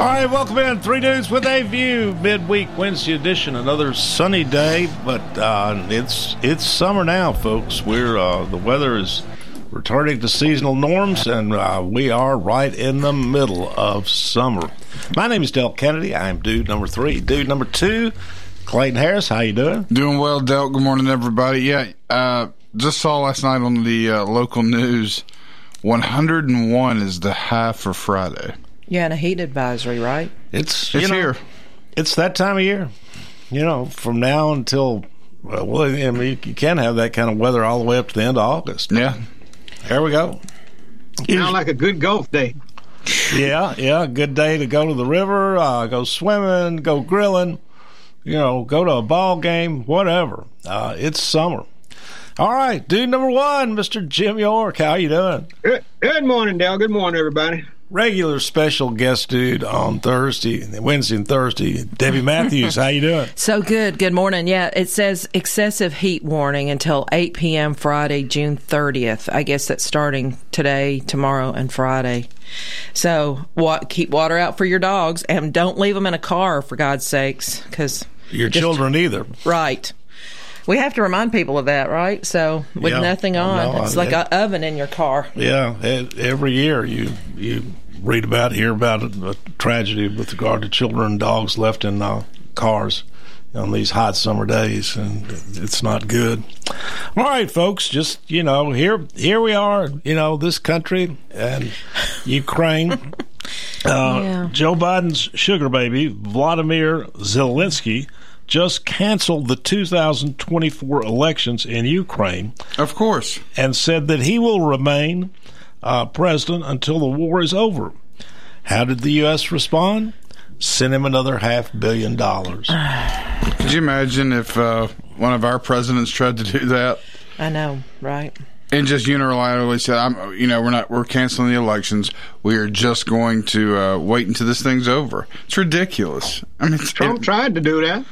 All right, welcome in. Three Dudes with a View, midweek Wednesday edition. Another sunny day, but uh, it's it's summer now, folks. We're uh, the weather is returning to seasonal norms, and uh, we are right in the middle of summer. My name is Del Kennedy. I am dude number three. Dude number two, Clayton Harris. How you doing? Doing well, Del. Good morning, everybody. Yeah, uh, just saw last night on the uh, local news. 101 is the high for Friday. Yeah, and a heat advisory, right? It's It's know, here. It's that time of year. You know, from now until well, well, I mean, you can have that kind of weather all the way up to the end of August. Yeah. There we go. Sound like a good golf day. Yeah, yeah, good day to go to the river, uh, go swimming, go grilling, you know, go to a ball game, whatever. Uh, it's summer. All right, dude number one, Mr. Jim York. How you doing? Good, good morning, Dale. Good morning, everybody. Regular special guest dude on Thursday, Wednesday and Thursday. Debbie Matthews, how you doing? So good. Good morning. Yeah, it says excessive heat warning until 8 p.m. Friday, June 30th. I guess that's starting today, tomorrow, and Friday. So what? Keep water out for your dogs, and don't leave them in a car for God's sakes, because Your children either. right. We have to remind people of that, right? So with Yeah, nothing on, know. it's like an oven in your car. Yeah, every year you you read about, hear about a, a tragedy with regard to children and dogs left in uh, cars on these hot summer days, and it's not good. All right, folks, just you know, here here we are, you know, this country and Ukraine. Uh, Yeah. Joe Biden's sugar baby, Vladimir Zelensky, just canceled the 2024 elections in Ukraine Of course. and said that he will remain uh, president until the war is over. How did the U.S. respond? Send him another half billion dollars. Could you imagine if uh, one of our presidents tried to do that I know, right? and just unilaterally said, "I'm, you know, we're not, we're canceling the elections. We are just going to uh, wait until this thing's over." It's ridiculous. I mean, it's, Trump tried to do that.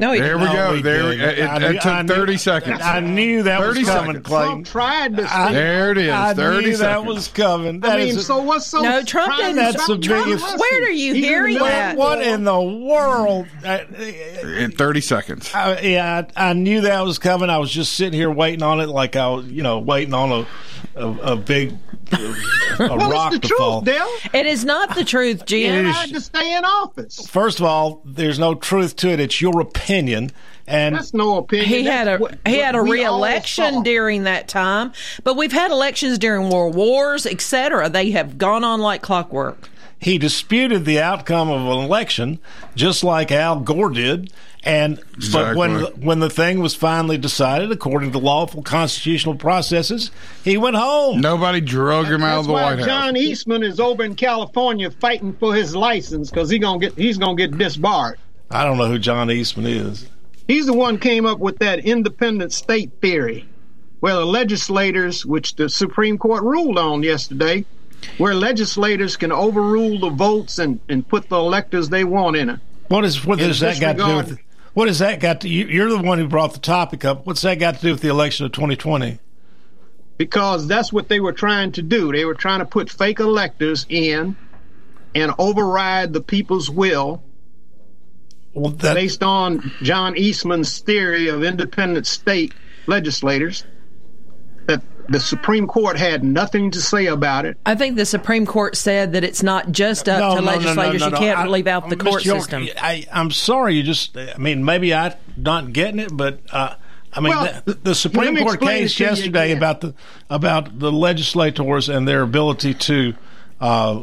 No, he there we No, go. we there, we, didn't. it, I it, knew- it I took knew- thirty seconds. I knew that was 30 coming, seconds. Clayton. Trump tried to. I- There it is. I 30 knew that was coming. That I mean, is a- so what's so? No, Trump trying didn't- to- That's the Trump- biggest- Where are you He's hearing that? what in the world? In thirty seconds. I, yeah, I, I knew that was coming. I was just sitting here waiting on it, like I was, you know, waiting on a a, a big a Well, rock it's the to fall. truth, Dale. It is not the truth, Jim. It is- Tried to stay in office. First of all, there's no truth to it. It's your opinion, and That's no opinion. He had a what- he had a what we all re-election during that time, but we've had elections during world wars, etc. They have gone on like clockwork. He disputed the outcome of an election, just like Al Gore did. And but when when the thing was finally decided, according to lawful constitutional processes, he went home. Nobody drug him out That's of the why White House. John Eastman is over in California fighting for his license because he gonna get he's gonna get disbarred. I don't know who John Eastman is. He's the one came up with that independent state theory, where the legislators, which the Supreme Court ruled on yesterday, where legislators can overrule the votes and, and put the electors they want in it. What is what does that got to do with? What has that got to? You, you're the one who brought the topic up. What's that got to do with the election of 2020? because that's what they were trying to do. They were trying to put fake electors in and override the people's will Well, that, based on John Eastman's theory of independent state legislators. That the Supreme Court had nothing to say about it. I think the Supreme Court said that it's not just up to legislators. you can't I- leave out the Mr. court York, system. I, I'm sorry. You just. I mean, maybe I'm not getting it, but. Uh, I mean, Well, the, the Supreme Court case yesterday about the about the legislators and their ability to uh,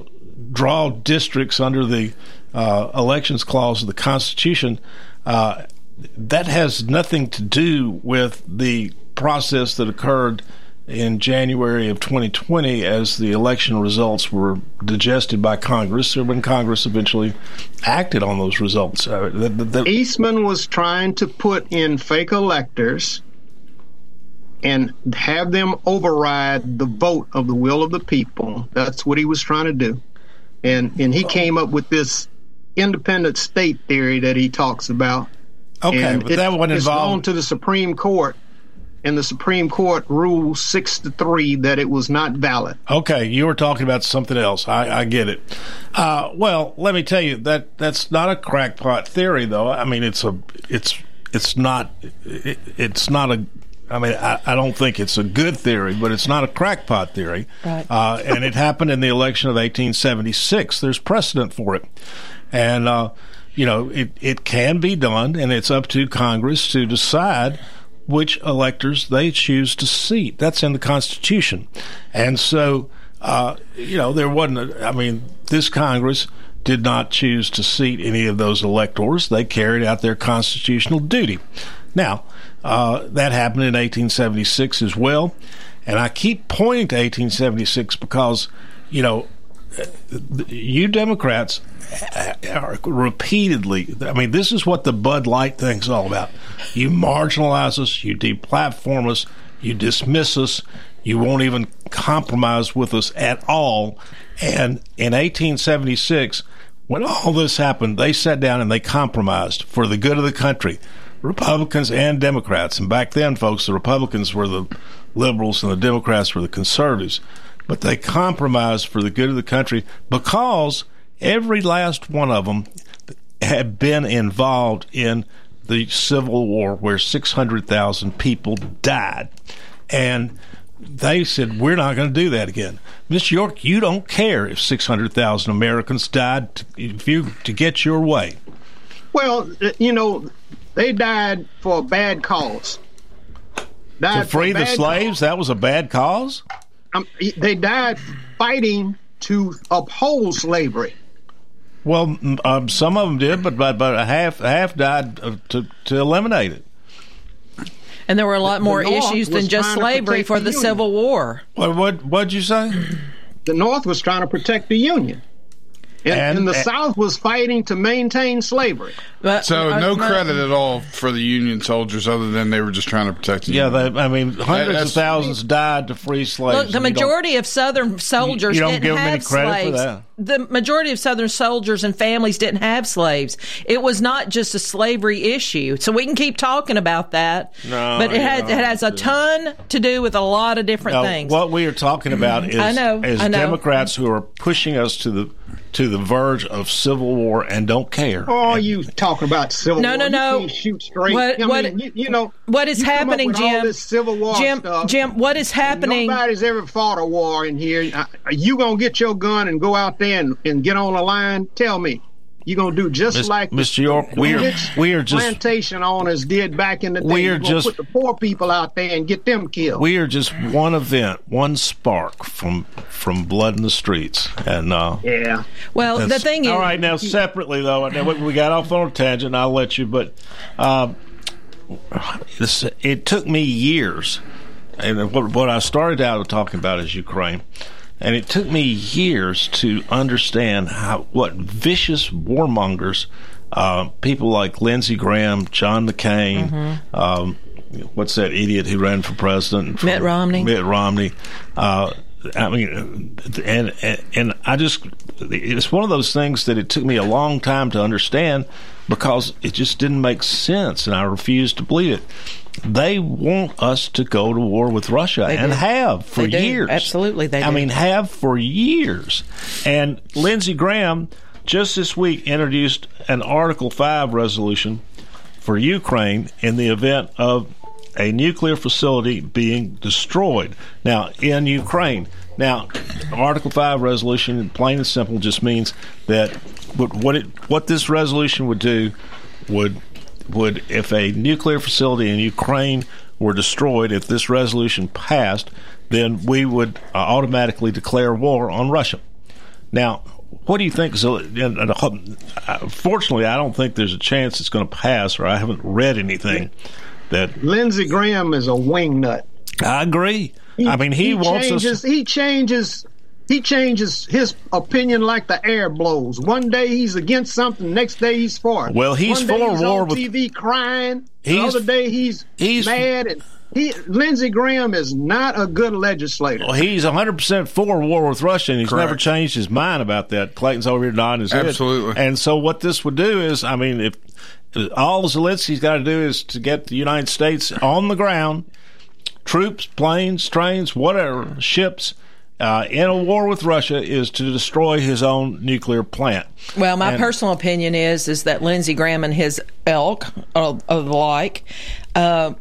draw districts under the uh, elections clause of the Constitution. Uh, that has nothing to do with the process that occurred in January of 2020 as the election results were digested by Congress, or when Congress eventually acted on those results. Uh, the, the, the, Eastman was trying to put in fake electors and have them override the vote of the will of the people. That's what he was trying to do. And and he came up with this independent state theory that he talks about. Okay, and but it- that wouldn't it's gone to the Supreme Court, and the Supreme Court ruled six to three that it was not valid. Okay, you were talking about something else. I, I get it. Uh, well, let me tell you that that's not a crackpot theory, though. I mean, it's a, it's, it's not, it, it's not a. I mean, I, I don't think it's a good theory, but it's not a crackpot theory. Right. Uh, and it happened in the election of 1876. There's precedent for it, and uh, you know, it it can be done, and it's up to Congress to decide which electors they choose to seat. That's in the Constitution. And so, uh, you know, there wasn't, a, I mean, this Congress did not choose to seat any of those electors. They carried out their constitutional duty. Now, uh, that happened in 1876 as well. And I keep pointing to 1876 because, you know, you Democrats Uh, repeatedly. I mean, this is what the Bud Light thing's all about. You marginalize us, you deplatform us, you dismiss us, you won't even compromise with us at all. And in 1876, when all this happened, they sat down and they compromised for the good of the country. Republicans and Democrats. And back then, folks, the Republicans were the liberals and the Democrats were the conservatives. But they compromised for the good of the country because every last one of them had been involved in the Civil War where 600,000 people died. And they said, We're not going to do that again. Miss York, you don't care if 600,000 Americans died to, if you, to get your way. Well, uh, you know, they died for a bad cause. Died To free the slaves, that was a bad cause? cause. Um, they died fighting to uphold slavery. Well, um, some of them did, but but, but a half half died uh, to to eliminate it. And there were a lot more North issues than just slavery for the the Civil War. What what what'd you say? The North was trying to protect the Union. And, And- and the and- South was fighting to maintain slavery. But, So uh, no uh, credit at all for the Union soldiers, other than they were just trying to protect the Yeah, Union. they, I mean, hundreds of thousands died to free slaves. Look, the and you don't- majority of Southern soldiers you don't didn't give them any have credit for slaves. that. The majority of Southern soldiers and families didn't have slaves. It was not just a slavery issue. So we can keep talking about that, No, but it has it has a ton to do with a lot of different No, things. What we are talking about is, I know, is I know. Democrats who are pushing us to the to the verge of civil war and don't care. Oh, you talking about civil No, war? no, You no. shoot straight. What- I what- mean, you, you know what is you come up happening, with all Jim? this civil war Jim, stuff. Jim, what is happening? Nobody's ever fought a war in here. Uh, You gonna get your gun and go out there and, and get on a line? Tell me, you gonna do just Mis- like Mr. York, we are we are just plantation owners did back in the day. We are just- put the poor people out there and get them killed. we are just one event, one spark from from blood in the streets, and uh, yeah. well, the That's- thing is, all right. Now, separately though, now we- we got off on a tangent. I'll let you, but um, this, it took me years, and what, what I started out talking about is Ukraine, and it took me years to understand how what vicious warmongers, uh, people like Lindsey Graham, John McCain. Mm-hmm. Um, What's that idiot who ran for president? Mitt Romney. Mitt Romney. Uh, I mean, and, and and I just it's one of those things that it took me a long time to understand because it just didn't make sense, and I refused to believe it. They want us to go to war with Russia and do. have for They years. Absolutely, they I do. mean, have for years. And Lindsey Graham just this week introduced an Article Five resolution for Ukraine in the event of a nuclear facility being destroyed. Now, in Ukraine. Now, Article 5 resolution, plain and simple, just means that what, what, it, what this resolution would do would, would, if a nuclear facility in Ukraine were destroyed, if this resolution passed, then we would uh, automatically declare war on Russia. Now, what do you think? So, and, and, uh, fortunately, I don't think there's a chance it's going to pass, or I haven't read anything that. Lindsey Graham is a wingnut. I agree. I mean, he, wants changes, us. He changes. He changes his opinion like the air blows. One day he's against something, next day he's for it. Well, he's One day for he's war on with- TV crying. He's- the other day he's, he's- mad and he Lindsey Graham is not a good legislator. Well, he's 100% for war with Russia, and he's Correct. never changed his mind about that. Clayton's over here nodding his head. Absolutely. And so, what this would do is, I mean, if uh, all Zelensky's got to do is to get the United States on the ground, troops, planes, trains, whatever, ships, uh, in a war with Russia, is to destroy his own nuclear plant. Well, my And- personal opinion is is that Lindsey Graham and his elk or, or the like, uh,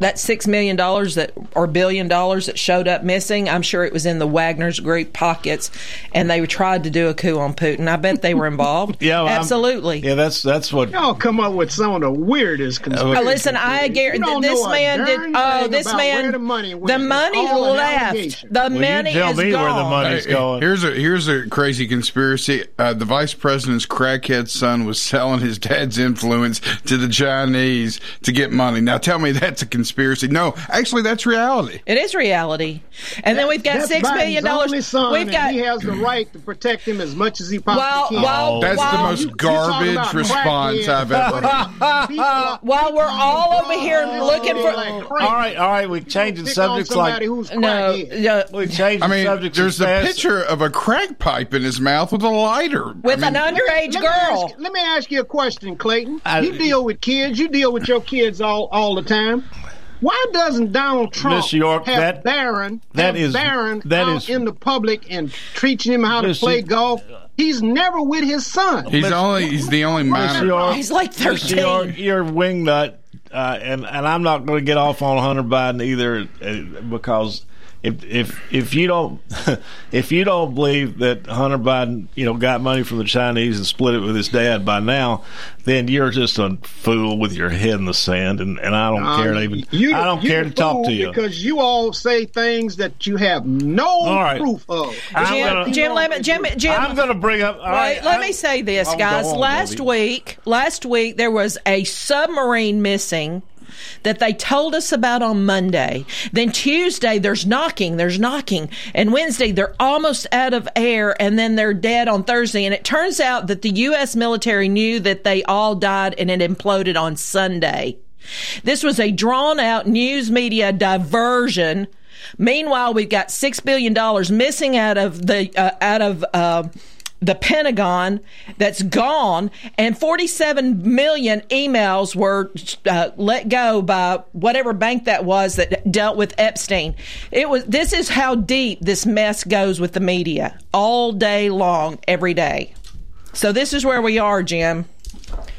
that six million dollars that or billion dollars that showed up missing, I'm sure it was in the Wagner's group pockets, and they tried to do a coup on Putin. I bet they were involved. Yeah, well, I'm- absolutely. Yeah, that's that's what. Y'all come up with some of the weirdest conspiracy. Uh, listen, I guarantee You this man did. Oh, this man. the money went. the money left. The Well, you money tell is me where the gone. money- He's going. Here's a here's a crazy conspiracy. Uh, the vice president's crackhead son was selling his dad's influence to the Chinese to get money. Now tell me that's a conspiracy. No, actually that's reality. It is reality, and then we've got That's six Biden's billion only dollars. son, We've got he has the right to protect him as much as he possibly While- can. while- oh, That's the most You- you garbage response. I've ever. People are- While we're all over here looking for- Like all right, all right, we're changed the Pick on subjects like who's no, crackhead. no, we've changed I mean, subjects. there's a fast- picture of a crack pipe in his mouth with a lighter. with I mean, an underage Let me girl. ask- let me ask you a question, Clayton. I- you deal with kids. You deal with your kids all all the time. Why doesn't Donald Trump Miss York, have that- Barron that have is- Barron that out is- in the public and teaching him how to play York- golf? He's never with his son. He's only he's the only Miss minor. York, He's like Miss 13. York, you're a wingnut, uh, and and I'm not going to get off on Hunter Biden either, uh, because if if if you don't if you don't believe that Hunter Biden you know got money from the Chinese and split it with his dad by now, then you're just a fool with your head in the sand, and, and I don't care to Um, even you- I don't care to talk to you. because you all say things that you have no All right. proof of. I'm Jim, gonna- Jim, let me, Jim, Jim, I'm going to bring up. all Wait, right, let I- me say this, go guys. on, last Debbie. week, last week there was a submarine missing that they told us about on Monday. Then Tuesday there's knocking, there's knocking, and Wednesday they're almost out of air, and then they're dead on Thursday. And it turns out that the U.S. military knew that they all died and it imploded on Sunday. This was a drawn out news media diversion. Meanwhile, we've got six billion dollars missing out of the uh, out of uh, the Pentagon that's gone, and 47 million emails were uh, let go by whatever bank that was that dealt with Epstein. It was. This is how deep this mess goes with the media all day long, every day. So this is where we are, Jim.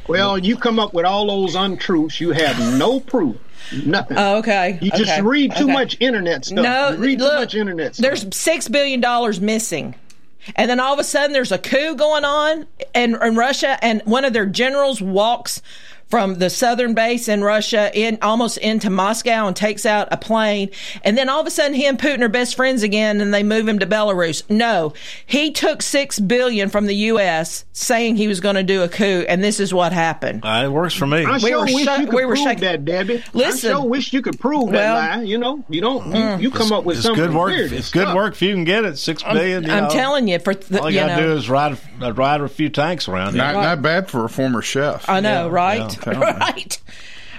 Well, you come up with all those untruths. You have no proof. Nothing. Oh, okay. you just okay, read too okay. much internet stuff. No, you read look, too much internet stuff. There's six billion dollars missing. And then all of a sudden there's a coup going on in, in Russia and one of their generals walks from the southern base in Russia in almost into Moscow and takes out a plane. And then all of a sudden he and Putin are best friends again and they move him to Belarus. No, he took six billion from the U.S. saying he was going to do a coup. And this is what happened. Uh, it works for me. I we sure were wish shu- you could we were prove shaking- that, Debbie. Listen. I sure wish you could prove Well- that lie. You know, you don't. You, you come up with It's something good work. weird. It's good work if you can get it. Six billion. you I'm know. telling you, for the, All you, you gotta know, do is ride a, ride a few tanks around here. Not, not bad for a former chef. I know, Yeah, right? yeah, tell right.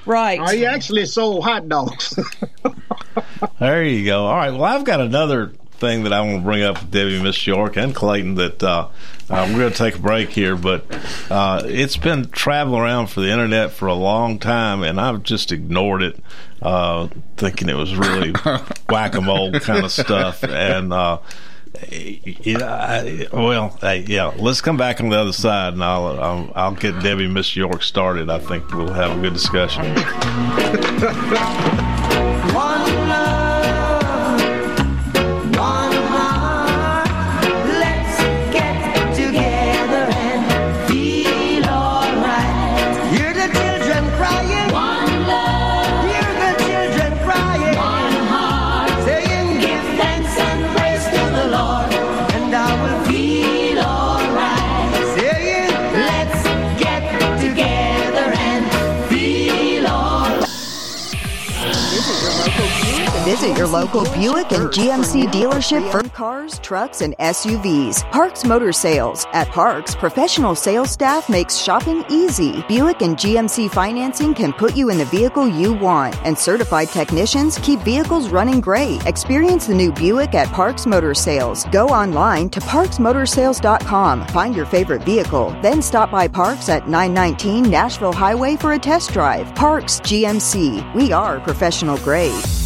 Right. Are you actually sold hot dogs? There you go. All right. Well, I've got another thing that I want to bring up with Debbie, Miss York, and Clayton. That uh, uh, we're going to take a break here, but uh, it's been traveling around for the internet for a long time, and I've just ignored it, uh, thinking it was really whack a mole kind of stuff. And uh, know, I, well, hey, yeah. Let's come back on the other side, and I'll I'll, I'll get Debbie, Miss York started. I think we'll have a good discussion. Visit your local Buick and GMC dealership for cars, trucks, and SUVs. Parks Motor Sales. At Parks, professional sales staff makes shopping easy. Buick and GMC financing can put you in the vehicle you want, and certified technicians keep vehicles running great. Experience the new Buick at Parks Motor Sales. Go online to parksmotorsales.com, find your favorite vehicle, then stop by Parks at 919 Nashville Highway for a test drive. Parks GMC. We are professional grade.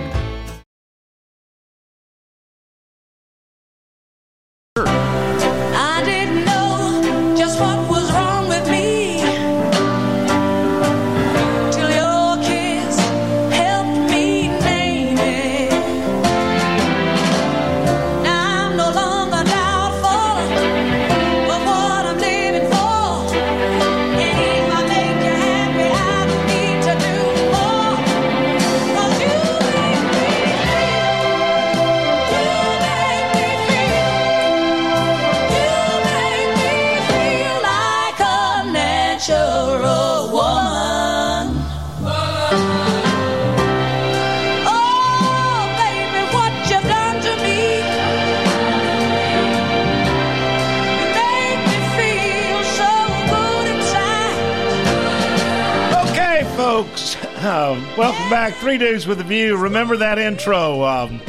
Back. Three Dudes with a View. Remember that intro. Um,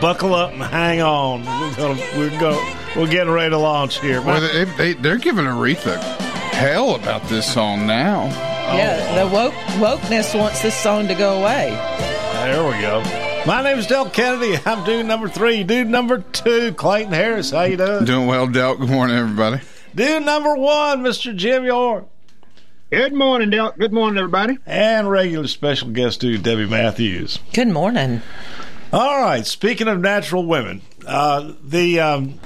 buckle up and hang on. We're gonna, we're going we're getting ready to launch here. Well, they, they, they're giving Aretha hell about this song now. Yeah, the woke wokeness wants this song to go away. There we go. My name is Del Kennedy. I'm dude number three. Dude number two, Clayton Harris. How you doing? Doing well, Del. Good morning, everybody. Dude number one, Mr. Jim York. Good morning, Del. Good morning, everybody. And regular special guest dude, Debbie Matthews. Good morning. All right. Speaking of natural women, uh, the um,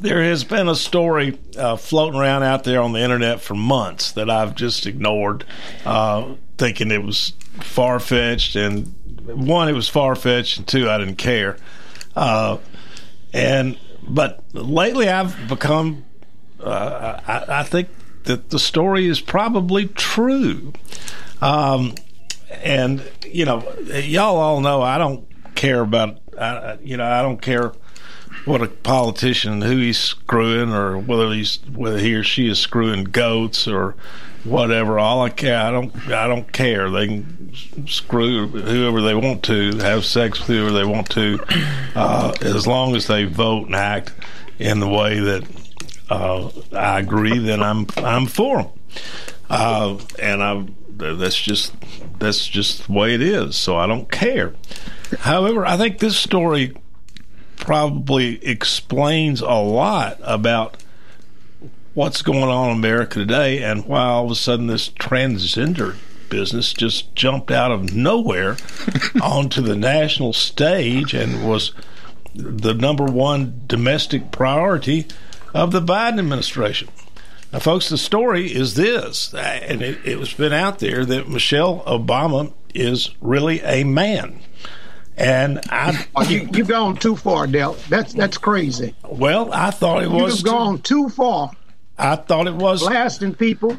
there has been a story uh, floating around out there on the internet for months that I've just ignored, uh, thinking it was far fetched. And one, it was far fetched, and two, I didn't care. Uh, and but lately, I've become. Uh, I, I think that the story is probably true. Um, and you know, y'all all know I don't care about. I, you know, I don't care what a politician who he's screwing or whether he's whether he or she is screwing goats or whatever. All I care, I don't, I don't care. They can screw whoever they want to, have sex with whoever they want to, uh, as long as they vote and act in the way that uh, I agree. Then I'm, I'm for them. Uh, and I, that's just, that's just the way it is. So I don't care. However, I think this story probably explains a lot about what's going on in America today and why all of a sudden this transgender business just jumped out of nowhere onto the national stage and was the number one domestic priority of the Biden administration. Now, folks, the story is this, and it, it was been out there that Michelle Obama is really a man. And I, Oh, you, you've gone too far, Del. That's that's crazy. well, I thought it was. You've gone too far. I thought it was blasting people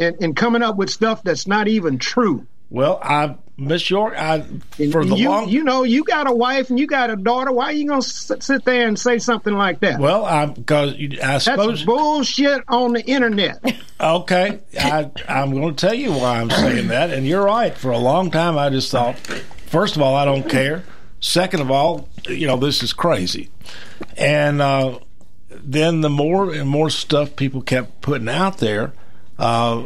and, and coming up with stuff that's not even true. Well, I Miss York, I for the you, long. you know, you got a wife and you got a daughter. Why are you gonna sit, sit there and say something like that? Well, I because I suppose that's bullshit on the internet. Okay, I, I'm going to tell you why I'm saying that, and you're right. For a long time, I just thought, first of all, I don't care. Second of all, you know, this is crazy, and uh, then the more and more stuff people kept putting out there, uh,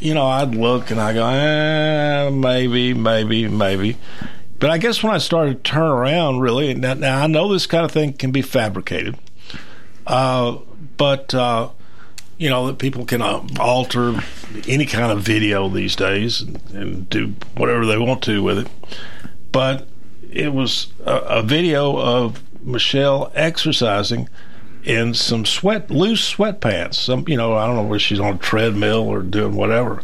you know, I'd look and I go, eh, maybe, maybe, maybe. But I guess when I started to turn around, really, now, now I know this kind of thing can be fabricated, uh, but uh, you know that people can uh, alter any kind of video these days and, and do whatever they want to with it. But it was a, a video of Michelle exercising in some sweat loose sweatpants. Some you know I don't know where she's on a treadmill or doing whatever,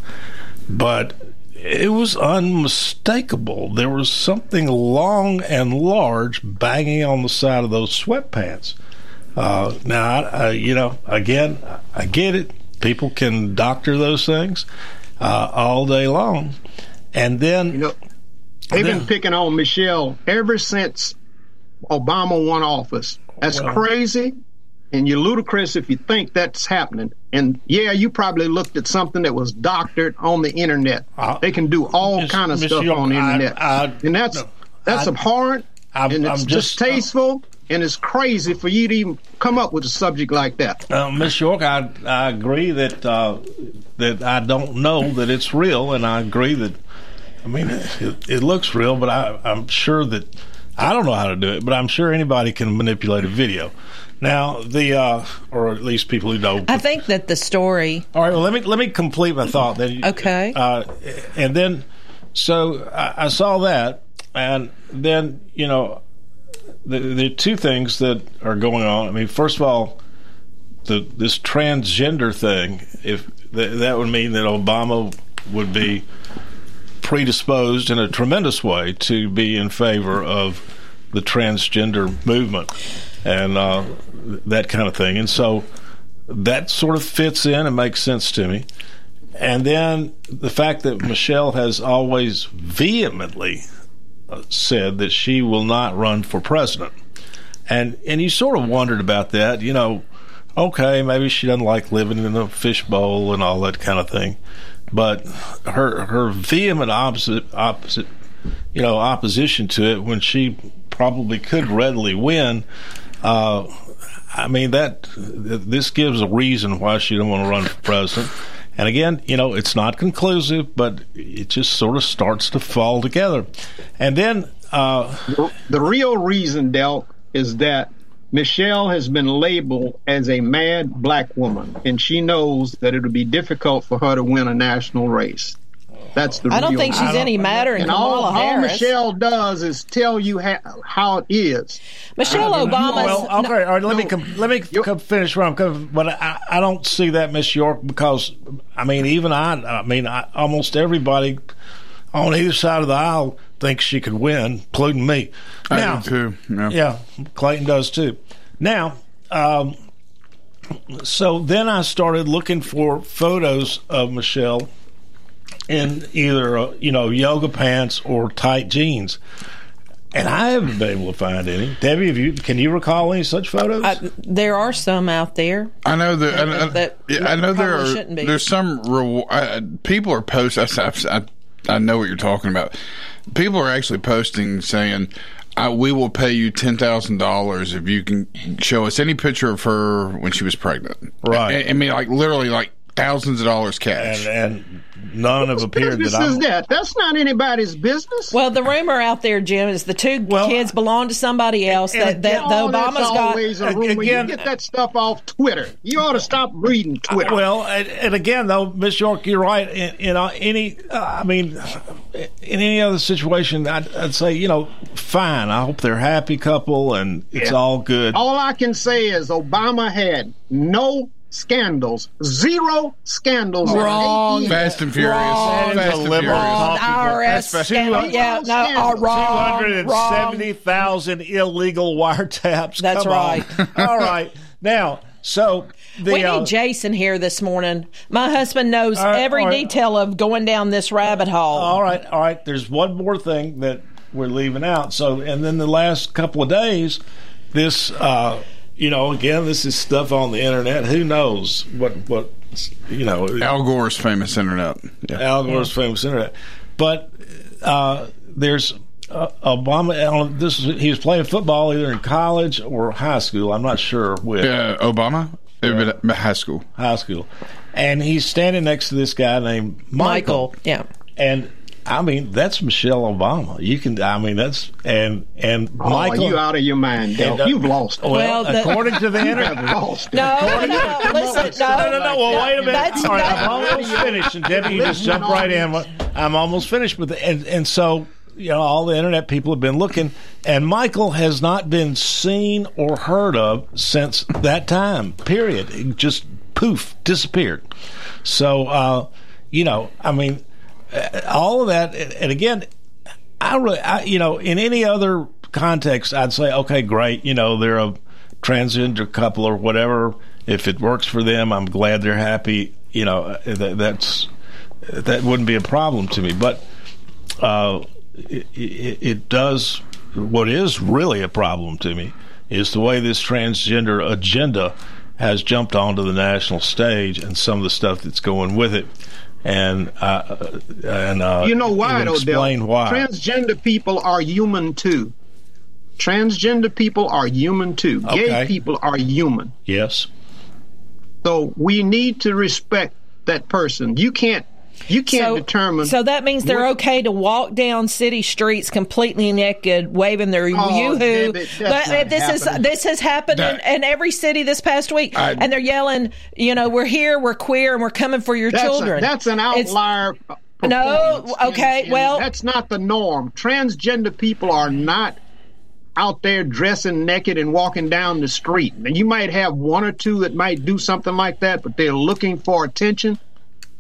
but it was unmistakable. There was something long and large banging on the side of those sweatpants. Uh, now, I, I, you know, again, I get it. People can doctor those things uh, all day long, and then you know they've been picking on Michelle ever since Obama won office. That's Well- crazy, and you're ludicrous if you think that's happening. And yeah, you probably looked at something that was doctored on the internet. they can do all kind of Miss stuff York, on the internet, I- and that's that's I- abhorrent. I'm, and it's I'm just distasteful and it's crazy for you to even come up with a subject like that. Uh, Miss York, I I agree that uh, that I don't know that it's real, and I agree that I mean it, it looks real, but I, I'm sure that I don't know how to do it, but I'm sure anybody can manipulate a video. Now the uh, or at least people who know. I think that the story. All right, well let me let me complete my thought. Then Okay. uh, and then so I, I saw that, and then you know the, the two things that are going on. I mean, first of all, the this transgender thing. If th- that would mean that Obama would be predisposed in a tremendous way to be in favor of the transgender movement and uh, that kind of thing. And so that sort of fits in and makes sense to me. And then the fact that Michelle has always vehemently uh, said that she will not run for president. And and you sort of wondered about that, you know, okay, maybe she doesn't like living in a fishbowl and all that kind of thing. But her her vehement opposite opposite you know, opposition to it when she probably could readily win, uh, I mean that this gives a reason why she didn't want to run for president. And again, you know, it's not conclusive, but it just sort of starts to fall together. And then uh, the real reason, Del, is that Michelle has been labeled as a mad black woman, and she knows that it would be difficult for her to win a national race. That's the. I don't real think she's reason. any madder than And all, Kamala all Michelle does is tell you how, how it is. Michelle Obama's- Well, okay, all right. Let me com- let me com- finish where I'm coming. But I, I don't see that, Miss York, because I mean, even I, I mean, I, almost everybody on either side of the aisle thinks she could win, including me. I now, do too. Yeah. yeah, Clayton does too. Now, um, so then I started looking for photos of Michelle in either uh, you know yoga pants or tight jeans. And I haven't been able to find any. Debbie, have you? Can you recall any such photos? I, there are some out there. I know that. I, I, that yeah, I know there are. shouldn't be. There's some reward. I, people are posting. I, I, I know what you're talking about. People are actually posting saying, I, "We will pay you ten thousand dollars if you can show us any picture of her when she was pregnant." Right. I, I mean, like literally, like thousands of dollars cash. And, and none have appeared business that is I'm. that? That's not anybody's business. Well, the rumor out there, Jim, is the two kids belong to somebody else. That, that the Oh, that's Obama's got. always a rumor. again- you get that stuff off Twitter. You ought to stop reading Twitter. Well, and, and again, though, Miss York, you're right. In, in uh, any, uh, I mean, in any other situation, I'd, I'd say, you know, fine. I hope they're a happy couple and it's Yeah. all good. All I can say is Obama had no scandals, zero scandals. Wrong. Fast and Furious. Wrong. Fast and Furious. Wrong. IRS That's scandal. Yeah, no, uh, wrong. 270,000 illegal wiretaps. That's Come on. right. all right. Now, so the. we uh, need Jason here this morning. My husband knows All right, every all right. detail of going down this rabbit hole. All right, all right. There's one more thing that we're leaving out. So, and then the last couple of days, this, uh, you know, again, this is stuff on the internet. Who knows what, what, you know, Al Gore's famous internet. Yeah. Al Gore's famous internet. But uh, there's uh, Obama. On this, is- he was playing football either in college or high school. I'm not sure which. Uh, Obama. Uh, but High school. High school, and he's standing next to this guy named Michael. Michael, yeah. And I mean, that's Michelle Obama. You can, I mean, that's and and Oh, Michael. you out of your mind, Del. And, uh, You've lost. Well, Well, the- according to the internet. have lost. it. No, no, listen, no, No, no, no. Well, wait a minute. That's All right, I'm almost finished. And Debbie, you just jump right in. I'm almost finished with it. And, and so, you know, all the internet people have been looking, and Michael has not been seen or heard of since that time, period. He just poof, disappeared. So, uh, you know, I mean, all of that. And again, I really, I, you know, in any other context, I'd say, okay, great. You know, they're a transgender couple or whatever. If it works for them, I'm glad they're happy. You know, uh, that, that's that wouldn't be a problem to me. But uh, it, it, it does. What is really a problem to me is the way this transgender agenda has jumped onto the national stage and some of the stuff that's going with it. And uh, and uh, You know why, though, Del? Explain why. Transgender people are human too. transgender people are human too. Gay people are human. Yes. So we need to respect that person. You can't you can't so, determine So that means they're what- okay to walk down city streets completely naked, waving their Oh, yoo-hoo. David, But not this is this has happened in, That- in every city this past week, I- and they're yelling, you know, we're here, we're queer, and we're coming for your that's children. A, that's an It's- outlier. No, okay, And- and well- that's not the norm. Transgender people are not out there dressing naked and walking down the street. Now, you might have one or two that might do something like that, but they're looking for attention.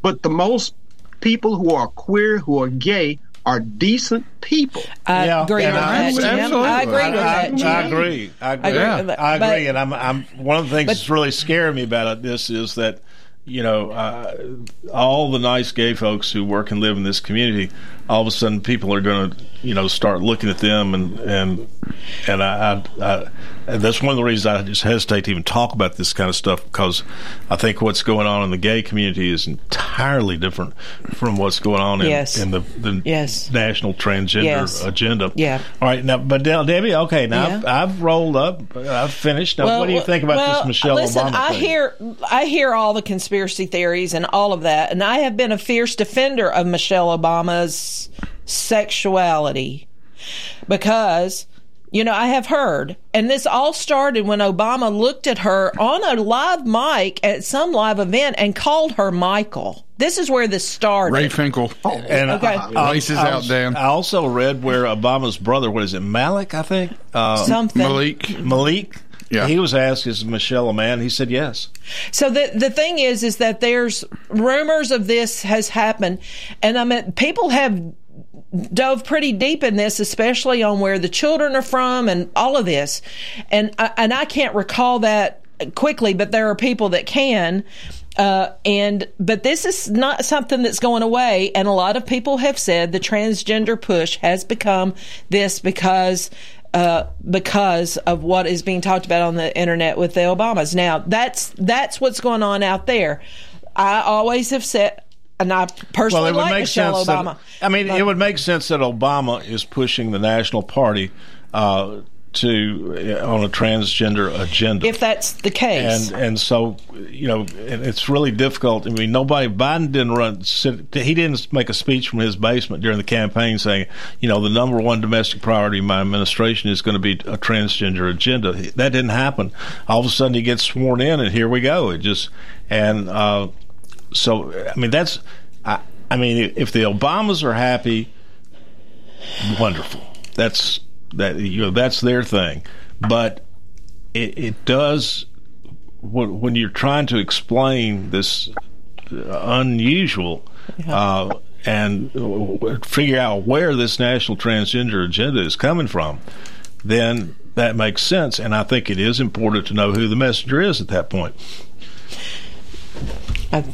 But the most people who are queer, who are gay, are decent people. I agree and with I- that, Jim. I agree with I, that, Jim. I agree. I agree. agree with that. I agree. But- and I'm, I'm one of the things that's really scaring me about it, this is that you know uh, all the nice gay folks who work and live in this community, all of a sudden people are going to you know start looking at them and and and I, I, I that's one of the reasons I just hesitate to even talk about this kind of stuff because I think what's going on in the gay community is entirely different from what's going on in, Yes. in the, the Yes. national transgender Yes. agenda. Yeah. All right, now, but now, Debbie, okay, now Yeah. I've, I've rolled up, I've finished. Now, Well, what do you think about well, this Michelle listen, Obama I thing? hear I hear all the conspiracy theories and all of that, and I have been a fierce defender of Michelle Obama's sexuality because you know I have heard, and this all started when Obama looked at her on a live mic at some live event and called her Michael. This is where this started. Ray Finkle. and Okay. I, Laces I, out, Dan. I also read where Obama's brother, what is it, Malik? I think uh, Something. Malik. Malik. Yeah. He was asked, "Is Michelle a man?" He said, "Yes." So the the thing is, is that there's rumors of this has happened, and I mean, people have dove pretty deep in this, especially on where the children are from and all of this, and I, and I can't recall that quickly, but there are people that can. Uh, and but this is not something that's going away, and a lot of people have said the transgender push has become this because uh, because of what is being talked about on the internet with the Obamas. Now that's that's what's going on out there. I always have said, and I personally well, it would like make Michelle sense. Obama. That, I mean, it would make sense that Obama is pushing the National Party uh, to uh, on a transgender agenda. if that's the case. and and so you know it's really difficult. I mean, nobody Biden didn't run. Sit, he didn't make a speech from his basement during the campaign saying, you know, the number one domestic priority of my administration is going to be a transgender agenda. That didn't happen. All of a sudden, he gets sworn in, and here we go. It just and uh, so I mean that's I, I mean if the Obamas are happy, wonderful. That's that you know that's their thing, but it, it does when, when you're trying to explain this unusual uh, and figure out where this national transgender agenda is coming from, then that makes sense. And I think it is important to know who the messenger is at that point. I,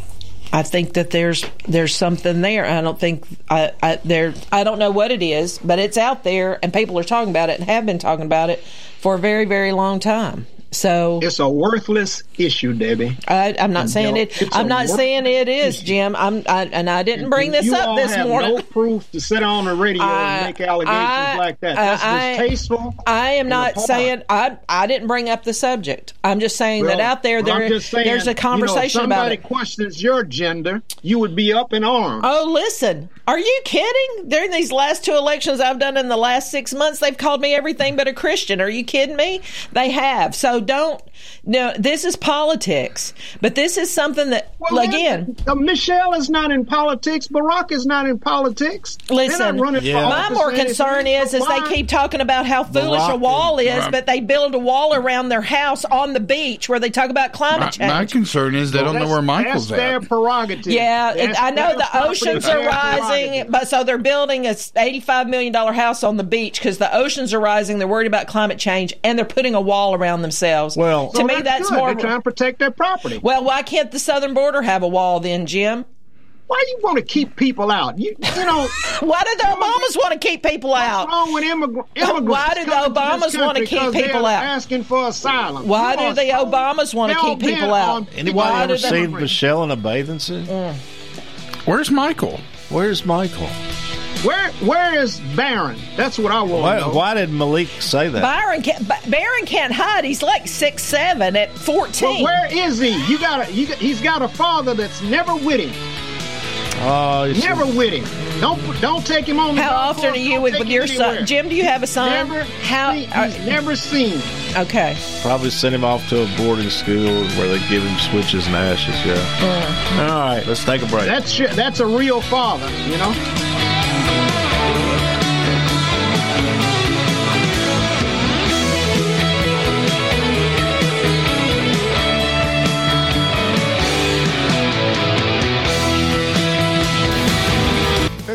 I think that there's there's something there. I don't think I, I there I don't know what it is, but it's out there and people are talking about it and have been talking about it for a very very long time. So It's a worthless issue, Debbie. I, I'm not saying No, it. I'm not saying it is, Jim. I'm I, and I didn't bring this you up all this have morning. No proof to sit on the radio and make allegations I- like that. That's I- distasteful. I am not saying I I didn't bring up the subject. I'm just saying that out there there saying, there's a conversation you know, about somebody it. questions your gender, you would be up in arms. Oh, listen. Are you kidding? During these last two elections I've done in the last six months, they've called me everything but a Christian. Are you kidding me? They have. So don't. No, this is politics. But this is something that, Well, again, uh, Michelle is not in politics. Barack is not in politics. Listen, not running for my more concern is is they keep talking about how foolish a wall is- is, Right. but they build a wall around their house on the beach where they talk about climate My, change. my concern is they don't know where Michael's That's their at. prerogative. Yeah, it, I know the oceans are rising, but so they're building a eighty-five million dollar house on the beach because the oceans are rising. They're worried about climate change, and they're putting a wall around themselves. Well, to So me, that's that's more. They're trying to protect their property. Well, why can't the southern border have a wall then, Jim? Why do you want to keep people out? You, you know, Why do the Obamas want to keep people out? what's wrong with immig- immigrants? Why do the Obamas wanna keep people out? Asking for asylum. Why You do the so Obamas want to keep people out? on Anybody Why ever do they- seen Michelle in a bathing suit? Mm. Where's Michael? Where's Michael? Where where is Barron? That's what I want Why, know. why did Malik say that? Byron can't. Ba- Barron can't hide. He's like six seven at But fourteen. where is he? You got a, you got, he's got a father that's never with him. Oh, you see- Never with him. Don't don't take him on. How golf often are you with, with your anywhere. son? Jim, do you have a son? Never. How? seen- uh, he's never seen. okay. Probably send him off to a boarding school where they give him switches and ashes. Yeah. All right, let's take a break. That's that's a real father, you know.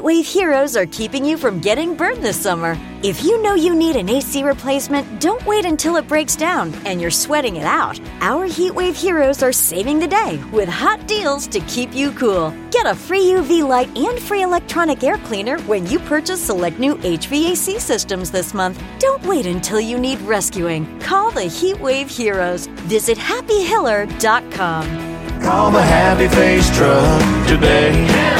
Heatwave Heroes are keeping you from getting burned this summer. If you know you need an AC replacement, don't wait until it breaks down and you're sweating it out. Our Heatwave Heroes are saving the day with hot deals to keep you cool. Get a free UV light and free electronic air cleaner when you purchase select new HVAC systems this month. Don't wait until you need rescuing. Call the Heatwave Heroes. Visit happyhiller.com. Call the Happy Face Truck today.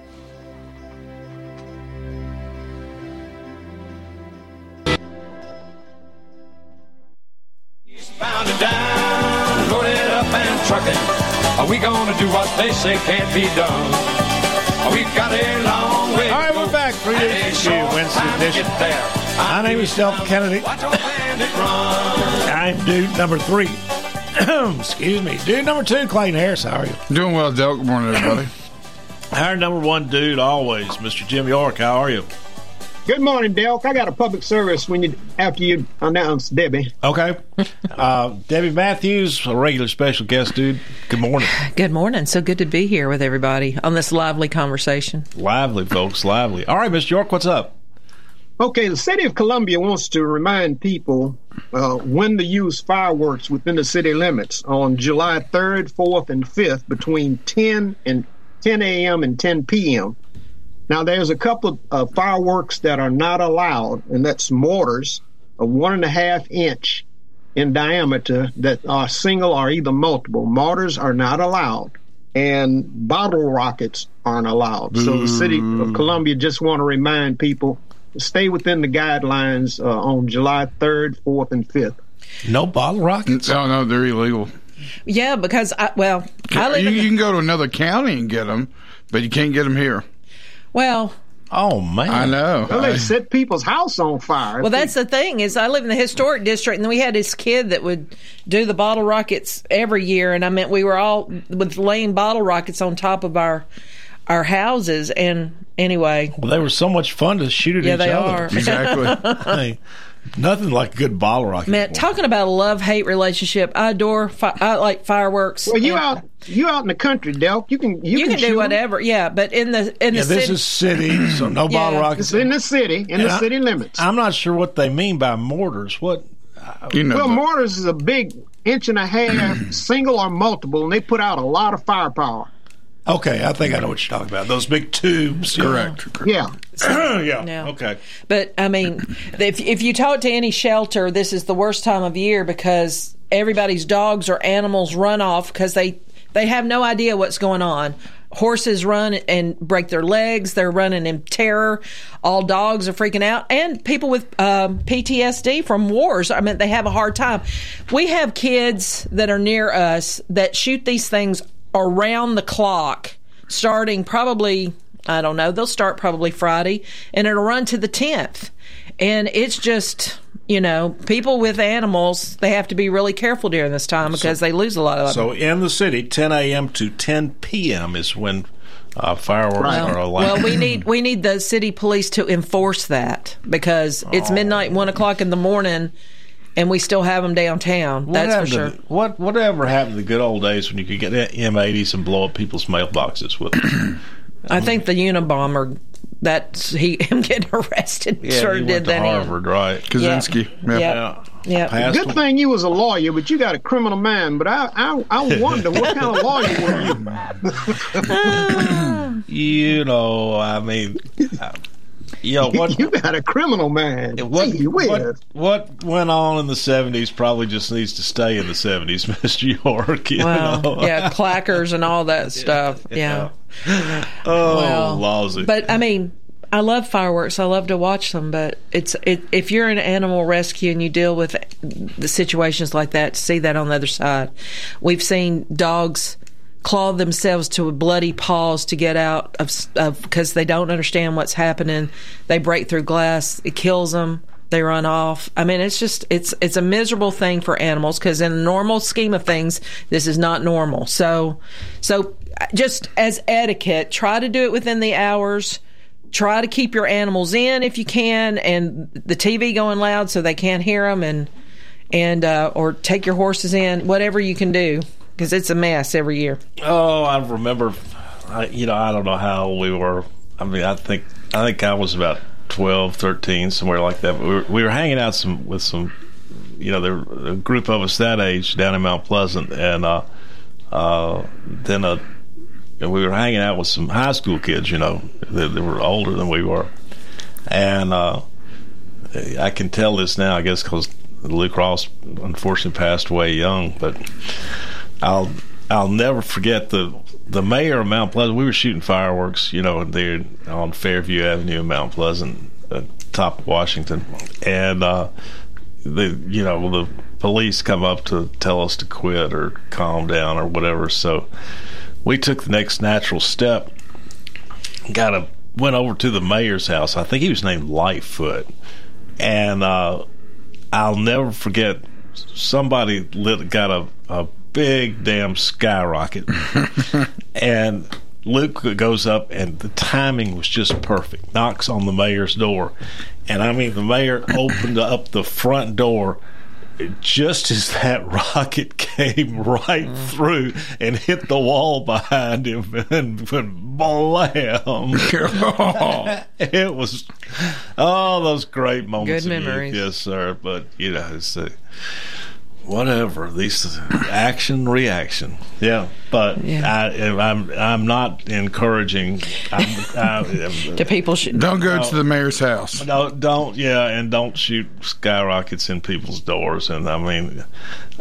We gonna do what they say can't be done? We've got a long way. All right, we're back. Three days to Wednesday edition. My name is Delk Kennedy. I'm dude number three. Excuse me. Dude number two, Clayton Harris. How are you? Doing well, Delk. Good morning, everybody. Our number one dude always, Mr. Jim York. How are you? Good morning, Delk. I got a public service when you after you announce Debbie. Okay. Uh, Debbie Matthews, a regular special guest, dude. Good morning. Good morning. So good to be here with everybody on this lively conversation. Lively, folks. Lively. All right, Mr. York, what's up? Okay, the city of Columbia wants to remind people uh, when to use fireworks within the city limits on July 3rd, 4th, and 5th between 10 and 10 a.m. and 10 p.m. Now, there's a couple of uh, fireworks that are not allowed, and that's mortars of one and a half inch in diameter that are single or either multiple. Mortars are not allowed, and bottle rockets aren't allowed. So the city of Columbia just want to remind people to stay within the guidelines uh, on July 3rd, 4th, and 5th. No bottle rockets? No, no, they're illegal. Yeah, because I well, I live You, in you can go to another county and get them, but you can't get them here. Well. Oh man, I know. Well, they set people's house on fire. Well, that's the thing is I live in the historic district, and we had this kid that would do the bottle rockets every year, and I meant we were all with laying bottle rockets on top of our our houses. And anyway, Well, they were so much fun to shoot at Yeah, each they other. are. Exactly. Hey, nothing like a good bottle rocket. man, talking about a love hate relationship, I adore. Fi- I like fireworks. Well, you And- out you out in the country, Delk. You can you, You, can, shoot do 'em. whatever, yeah. But in the in yeah, the this city, is city, so no Yeah. bottle rockets. It's in the city, in And the I- city limits. I'm not sure what they mean by mortars. What uh, You know, well, the- mortars is a big inch and a half, single or multiple, and they put out a lot of firepower. Okay, I think I know what you're talking about. Those big tubes. correct. Yeah. yeah. Yeah. Okay. But I mean, if if you talk to any shelter, this is the worst time of year because everybody's dogs or animals run off because they they have no idea what's going on. Horses run and break their legs. They're running in terror. All dogs are freaking out, and people with um, PTSD from wars. I mean, they have a hard time. We have kids that are near us that shoot these things around the clock, starting probably I don't know. They'll start probably Friday and it'll run to the 10th. And it's just, you know, people with animals, they have to be really careful during this time because they lose a lot of them. So in the city, 10 a.m. to 10 p.m. is when uh, fireworks are allowed. Well, we need we need the city police to enforce that because it's midnight, one o'clock in the morning, and we still have them downtown. What That's for happened to sure. what whatever happened to the good old days when you could get M80s and blow up people's mailboxes with them? I think the Unabomber that's he him getting arrested Yeah, sure he did went to that. in. Harvard, right? Kaczynski. Yeah. Yeah. Yeah. Passed Good thing you was a lawyer, but you got a criminal mind. But I I, I wonder what kind of lawyer were you? You know, I mean, you know what? you got a criminal mind. What, what, what went on in the 70s probably just needs to stay in the 70s, Mr. York. You Well, know? yeah, clackers and all that stuff. Yeah. Oh, Well, lousy. But I mean, I love fireworks. I love to watch them. But it's it, if you're in animal rescue and you deal with the situations like that, see that on the other side. We've seen dogs claw themselves to a bloody paws to get out of because they don't understand what's happening. They break through glass. It kills them. They run off. I mean, it's just it's it's a miserable thing for animals because in a normal scheme of things, this is not normal. So, so just as etiquette, try to do it within the hours. Try to keep your animals in if you can, and the TV going loud so they can't hear them, and and uh, or take your horses in, whatever you can do, because it's a mess every year. Oh, I remember. I, you know, I don't know how we were. I mean, I think I think I was about 12, 13, somewhere like that. But we were, we were hanging out some with some, you know, there a group of us that age down in Mount Pleasant, and uh, uh, then a and we were hanging out with some high school kids, you know, that were older than we were, and uh, I can tell this now, I guess, because Luke Ross unfortunately passed away young, but I'll I'll never forget the the mayor of Mount Pleasant. We were shooting fireworks, you know, there on Fairview Avenue in Mount Pleasant, uh, top of Washington, and uh, the you know the police come up to tell us to quit or calm down or whatever. So we took the next natural step. Got a went over to the mayor's house. I think he was named Lightfoot, and uh, I'll never forget. Somebody lit got a, a big damn skyrocket, and Luke goes up, and the timing was just perfect. Knocks on the mayor's door, and I mean the mayor opened up the front door just as that rocket came right through and hit the wall behind him and went blam. it was oh those great moments. Good memories. Yes, sir. But you know, it's uh, whatever these action reaction. Yeah, but I, I'm I'm not encouraging. I'm, I, Do people should Don't go to the mayor's house. no, don't. Yeah, and don't shoot skyrockets in people's doors. And I mean,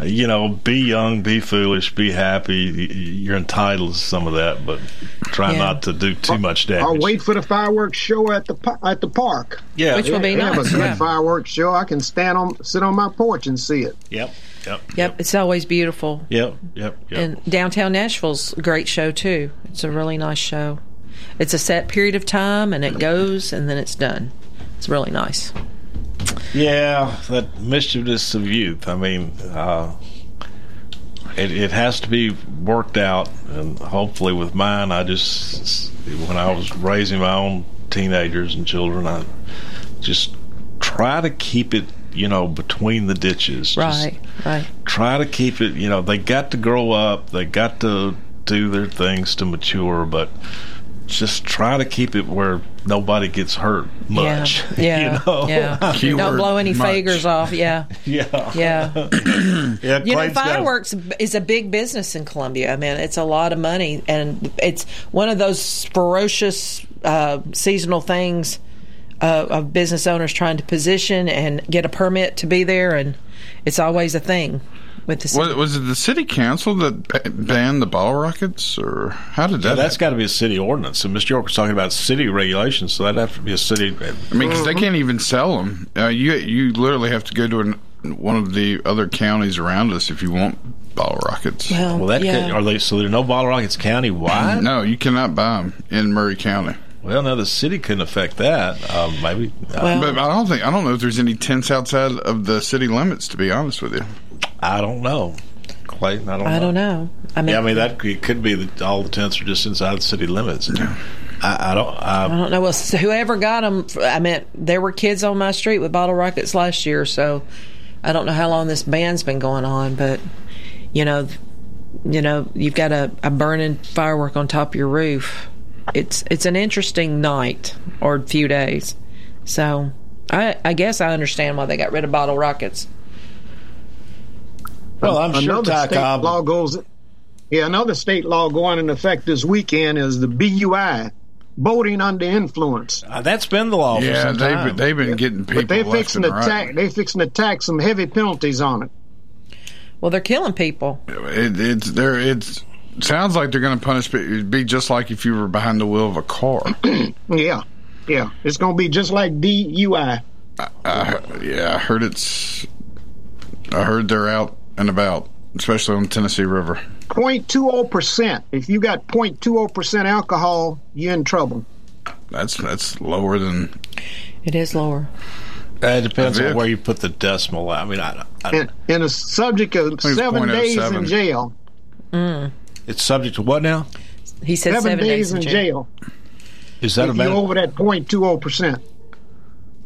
you know, be young, be foolish, be happy. Y- y- You're entitled to some of that, but try Yeah. not to do too much damage. I'll wait for the fireworks show at the at the park. Yeah. Which will be They have a good yeah. fireworks show. I can stand on sit on my porch and see it. Yep. Yep. Yep, it's always beautiful. Yep. Yep. Yep. And downtown Nashville's a great show too. It's a really nice show. It's a set period of time and it goes and then it's done. It's really nice. Yeah, that mischievous of youth. I mean, uh, it, it has to be worked out, and hopefully with mine, I just when I was raising my own teenagers and children, I just try to keep it, you know, between the ditches. Just Right, right. try to keep it. You know, they got to grow up, they got to do their things to mature, but. Just try to keep it where nobody gets hurt much. Yeah, yeah, you know? yeah. Don't blow any fagers off. Yeah, Yeah. yeah. yeah, You know, Clayton's got fireworks is a big business in Columbia. I mean, it's a lot of money, and it's one of those ferocious uh, seasonal things uh, of business owners trying to position and get a permit to be there, and it's always a thing with the city. Was, was it the city council that banned the ball rockets, or how did Yeah, that? that's got to be a city ordinance. And Mr. York was talking about city regulations, so that'd have to be a city. I mean, because they can't even sell them. Uh, you you literally have to go to an, one of the other counties around us if you want bottle rockets. well, that could, are they? So there are no bottle rockets county wide. No, you cannot buy them in Maury County. Well, no, the city couldn't affect that. Um, maybe. but I don't think I don't know if there's any tents outside of the city limits. To be honest with you, I don't know. Clayton, I don't. Know. I know. don't know. I mean, yeah, I mean that could, could be that all the tents are just inside the city limits. I, I don't. I, I don't know. Well, so whoever got them, I mean, there were kids on my street with bottle rockets last year, so I don't know how long this ban's been going on, but you know, you know, you've got a, a burning firework on top of your roof. It's it's an interesting night or a few days. So I I guess I understand why they got rid of bottle rockets. Well, I'm sure another Ty state Cobb- law goes. Yeah, another state law going into effect this weekend is the BUI, boating under influence. Uh, that's been the law for yeah, some they've time. been, they've been getting people But they left fixing and to right. tack. They fixing to tack some heavy penalties on it. Well, they're killing people. It, it's there. It's sounds like they're going to punish. It'd be just like if you were behind the wheel of a car. Yeah, yeah. It's going to be just like DUI. I, yeah, I heard it's. I heard they're out and about, especially on the Tennessee River. 0.20 percent. If you got 0.20 percent alcohol, you're in trouble. That's that's lower than. It is lower. Uh, it depends on where you put the decimal. I mean, I, I, And, and a subject of seven days 0.07. in jail. Mm. it's subject to what now? He said seven, seven, days, in jail. Is that if about you're over that 0.20 percent.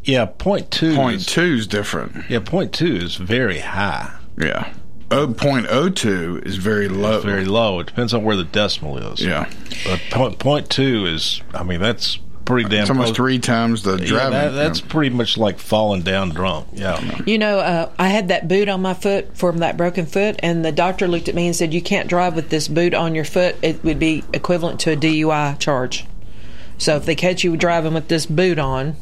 Yeah, point two. Point two is different. Yeah, point two is very high. Yeah. Oh, point oh two is very low. Very low. It depends on where the decimal is. Yeah. But point, point two is, I mean, that's pretty damn. It's almost close. three times the Yeah, driving. that- that's pretty much like falling down drunk. Yeah. You know, uh, I had that boot on my foot from that broken foot, and the doctor looked at me and said, "You can't drive with this boot on your foot. It would be equivalent to a DUI charge. So if they catch you driving with this boot on,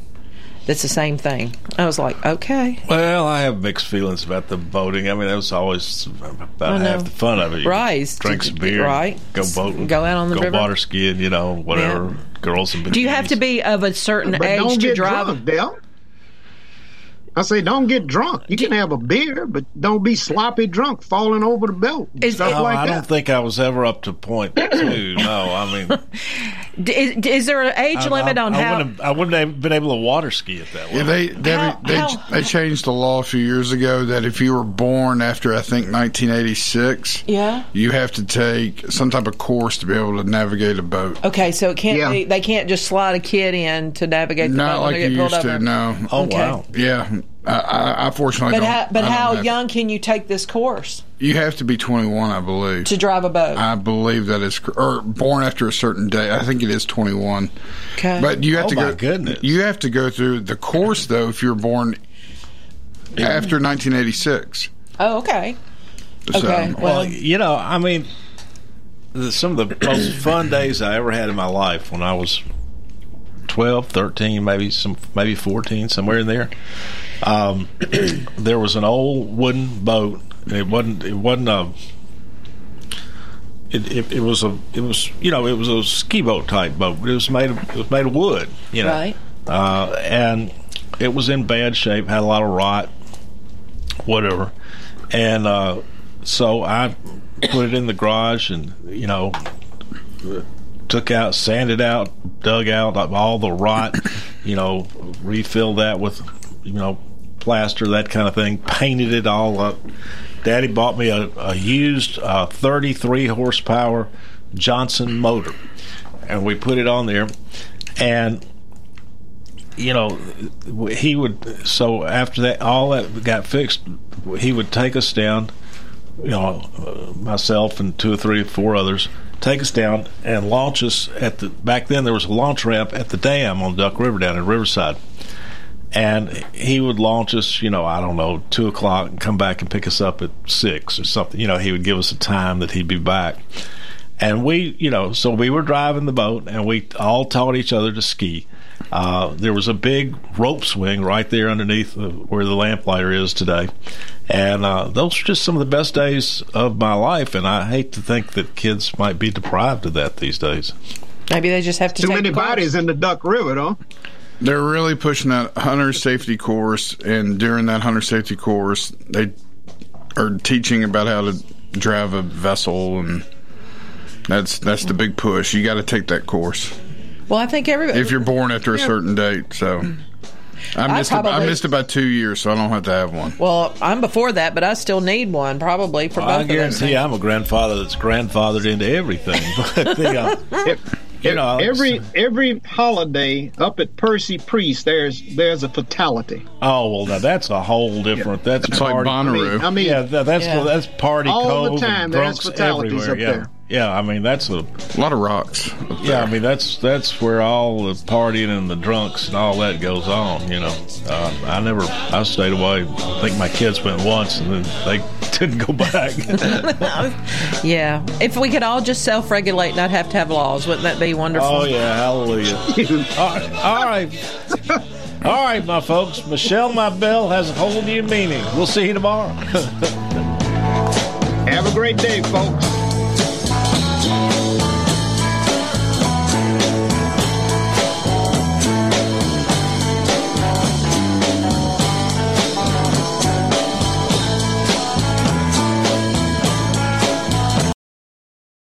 that's the same thing." I was like, "Okay." Well, I have mixed feelings about the boating. I mean, that was always about know. half the fun of it. You Right. Drink some beer. Right. Go boating. Go out on the go river. water skiing. You know, whatever. Girls and Do you have to be of a certain But age don't to drive? drunk, Dale. I say, don't get drunk. You can have a beer, but don't be sloppy drunk, falling over the belt. and stuff No, like I that. don't think I was ever up to point two. No, I mean, Is, is there an age I, limit I, on I how? wouldn't have, I wouldn't have been able to water ski at that way. Yeah, they they, they, they changed the law a few years ago that if you were born after I think 1986, Yeah. you have to take some type of course to be able to navigate a boat. Okay, so it can't Yeah. be. They can't just slide a kid in to navigate the Not boat like when they you get pulled used over. to. No. Oh, Okay. wow. Yeah, I, I, I fortunately But don't. how, but I don't how have- young can you take this course You have to be 21, I believe. to drive a boat? I believe that is cor- or born after a certain day. I think it is 21. Okay. But you have Oh, to my go. goodness. You have to go through the course though if you're born after 1986. Oh, okay. So- Okay. Well, Well, you know, I mean, the, some of the most fun days I ever had in my life when I was 12, 13, maybe some, maybe 14, somewhere in there. Um, there was an old wooden boat. and It wasn't. It wasn't a. It, it, it was a. It was you know. It was a ski boat type boat. But it was made. Of, it was made of wood. You know. Right. Uh, and it was in bad shape. Had a lot of rot. Whatever. And uh, so I put it in the garage, and you know, took out, sanded out, dug out all the rot. You know, refilled that with you know plaster, that kind of thing. Painted it all up. Daddy bought me a, a used uh, 33 horsepower Johnson motor, and we put it on there, and you know, he would. So after that, all that got fixed, he would take us down. You know, myself and two or three or four others take us down and launch us at the. Back then, there was a launch ramp at the dam on Duck River down in Riverside, and he would launch us. You know, I don't know, two o'clock, and come back and pick us up at six or something. You know, he would give us a time that he'd be back. And we, you know, so we were driving the boat, and we all taught each other to ski. Uh, there was a big rope swing right there underneath where the lamplighter is today, and uh, those are just some of the best days of my life. And I hate to think that kids might be deprived of that these days. maybe they just have to Too take many the bodies in the Duck River, though. They're really pushing that hunter safety course, and during that hunter safety course, they are teaching about how to drive a vessel, and that's that's the big push. You got to take that course Well, I think everybody. if you're born after a certain date. So I missed, I missed it, I probably- missed about two years, so I don't have to have one. well, I'm before that, but I still need one probably for Well, both I of those guarantee things. I'm a grandfather that's grandfathered into everything. But the, uh, you know, every every holiday up at Percy Priest, there's there's a fatality. Oh well, now that's a whole different. That's It's like party. Bonnaroo. I mean- I mean- yeah, that's Yeah. that's party All the time, and there's drunks fatalities everywhere. up yeah, there. Yeah. I mean, that's a, lot of rocks. Yeah, I mean that's that's where all the partying and the drunks and all that goes on. You know, uh, I never I stayed away. I think my kids went once and then they didn't go back. Yeah, if we could all just self-regulate, and not have to have laws, wouldn't that be wonderful? Oh yeah, hallelujah! all, right, all right, all right, my folks. Michelle, my bell has a whole new meaning. We'll see you tomorrow. Have a great day, folks.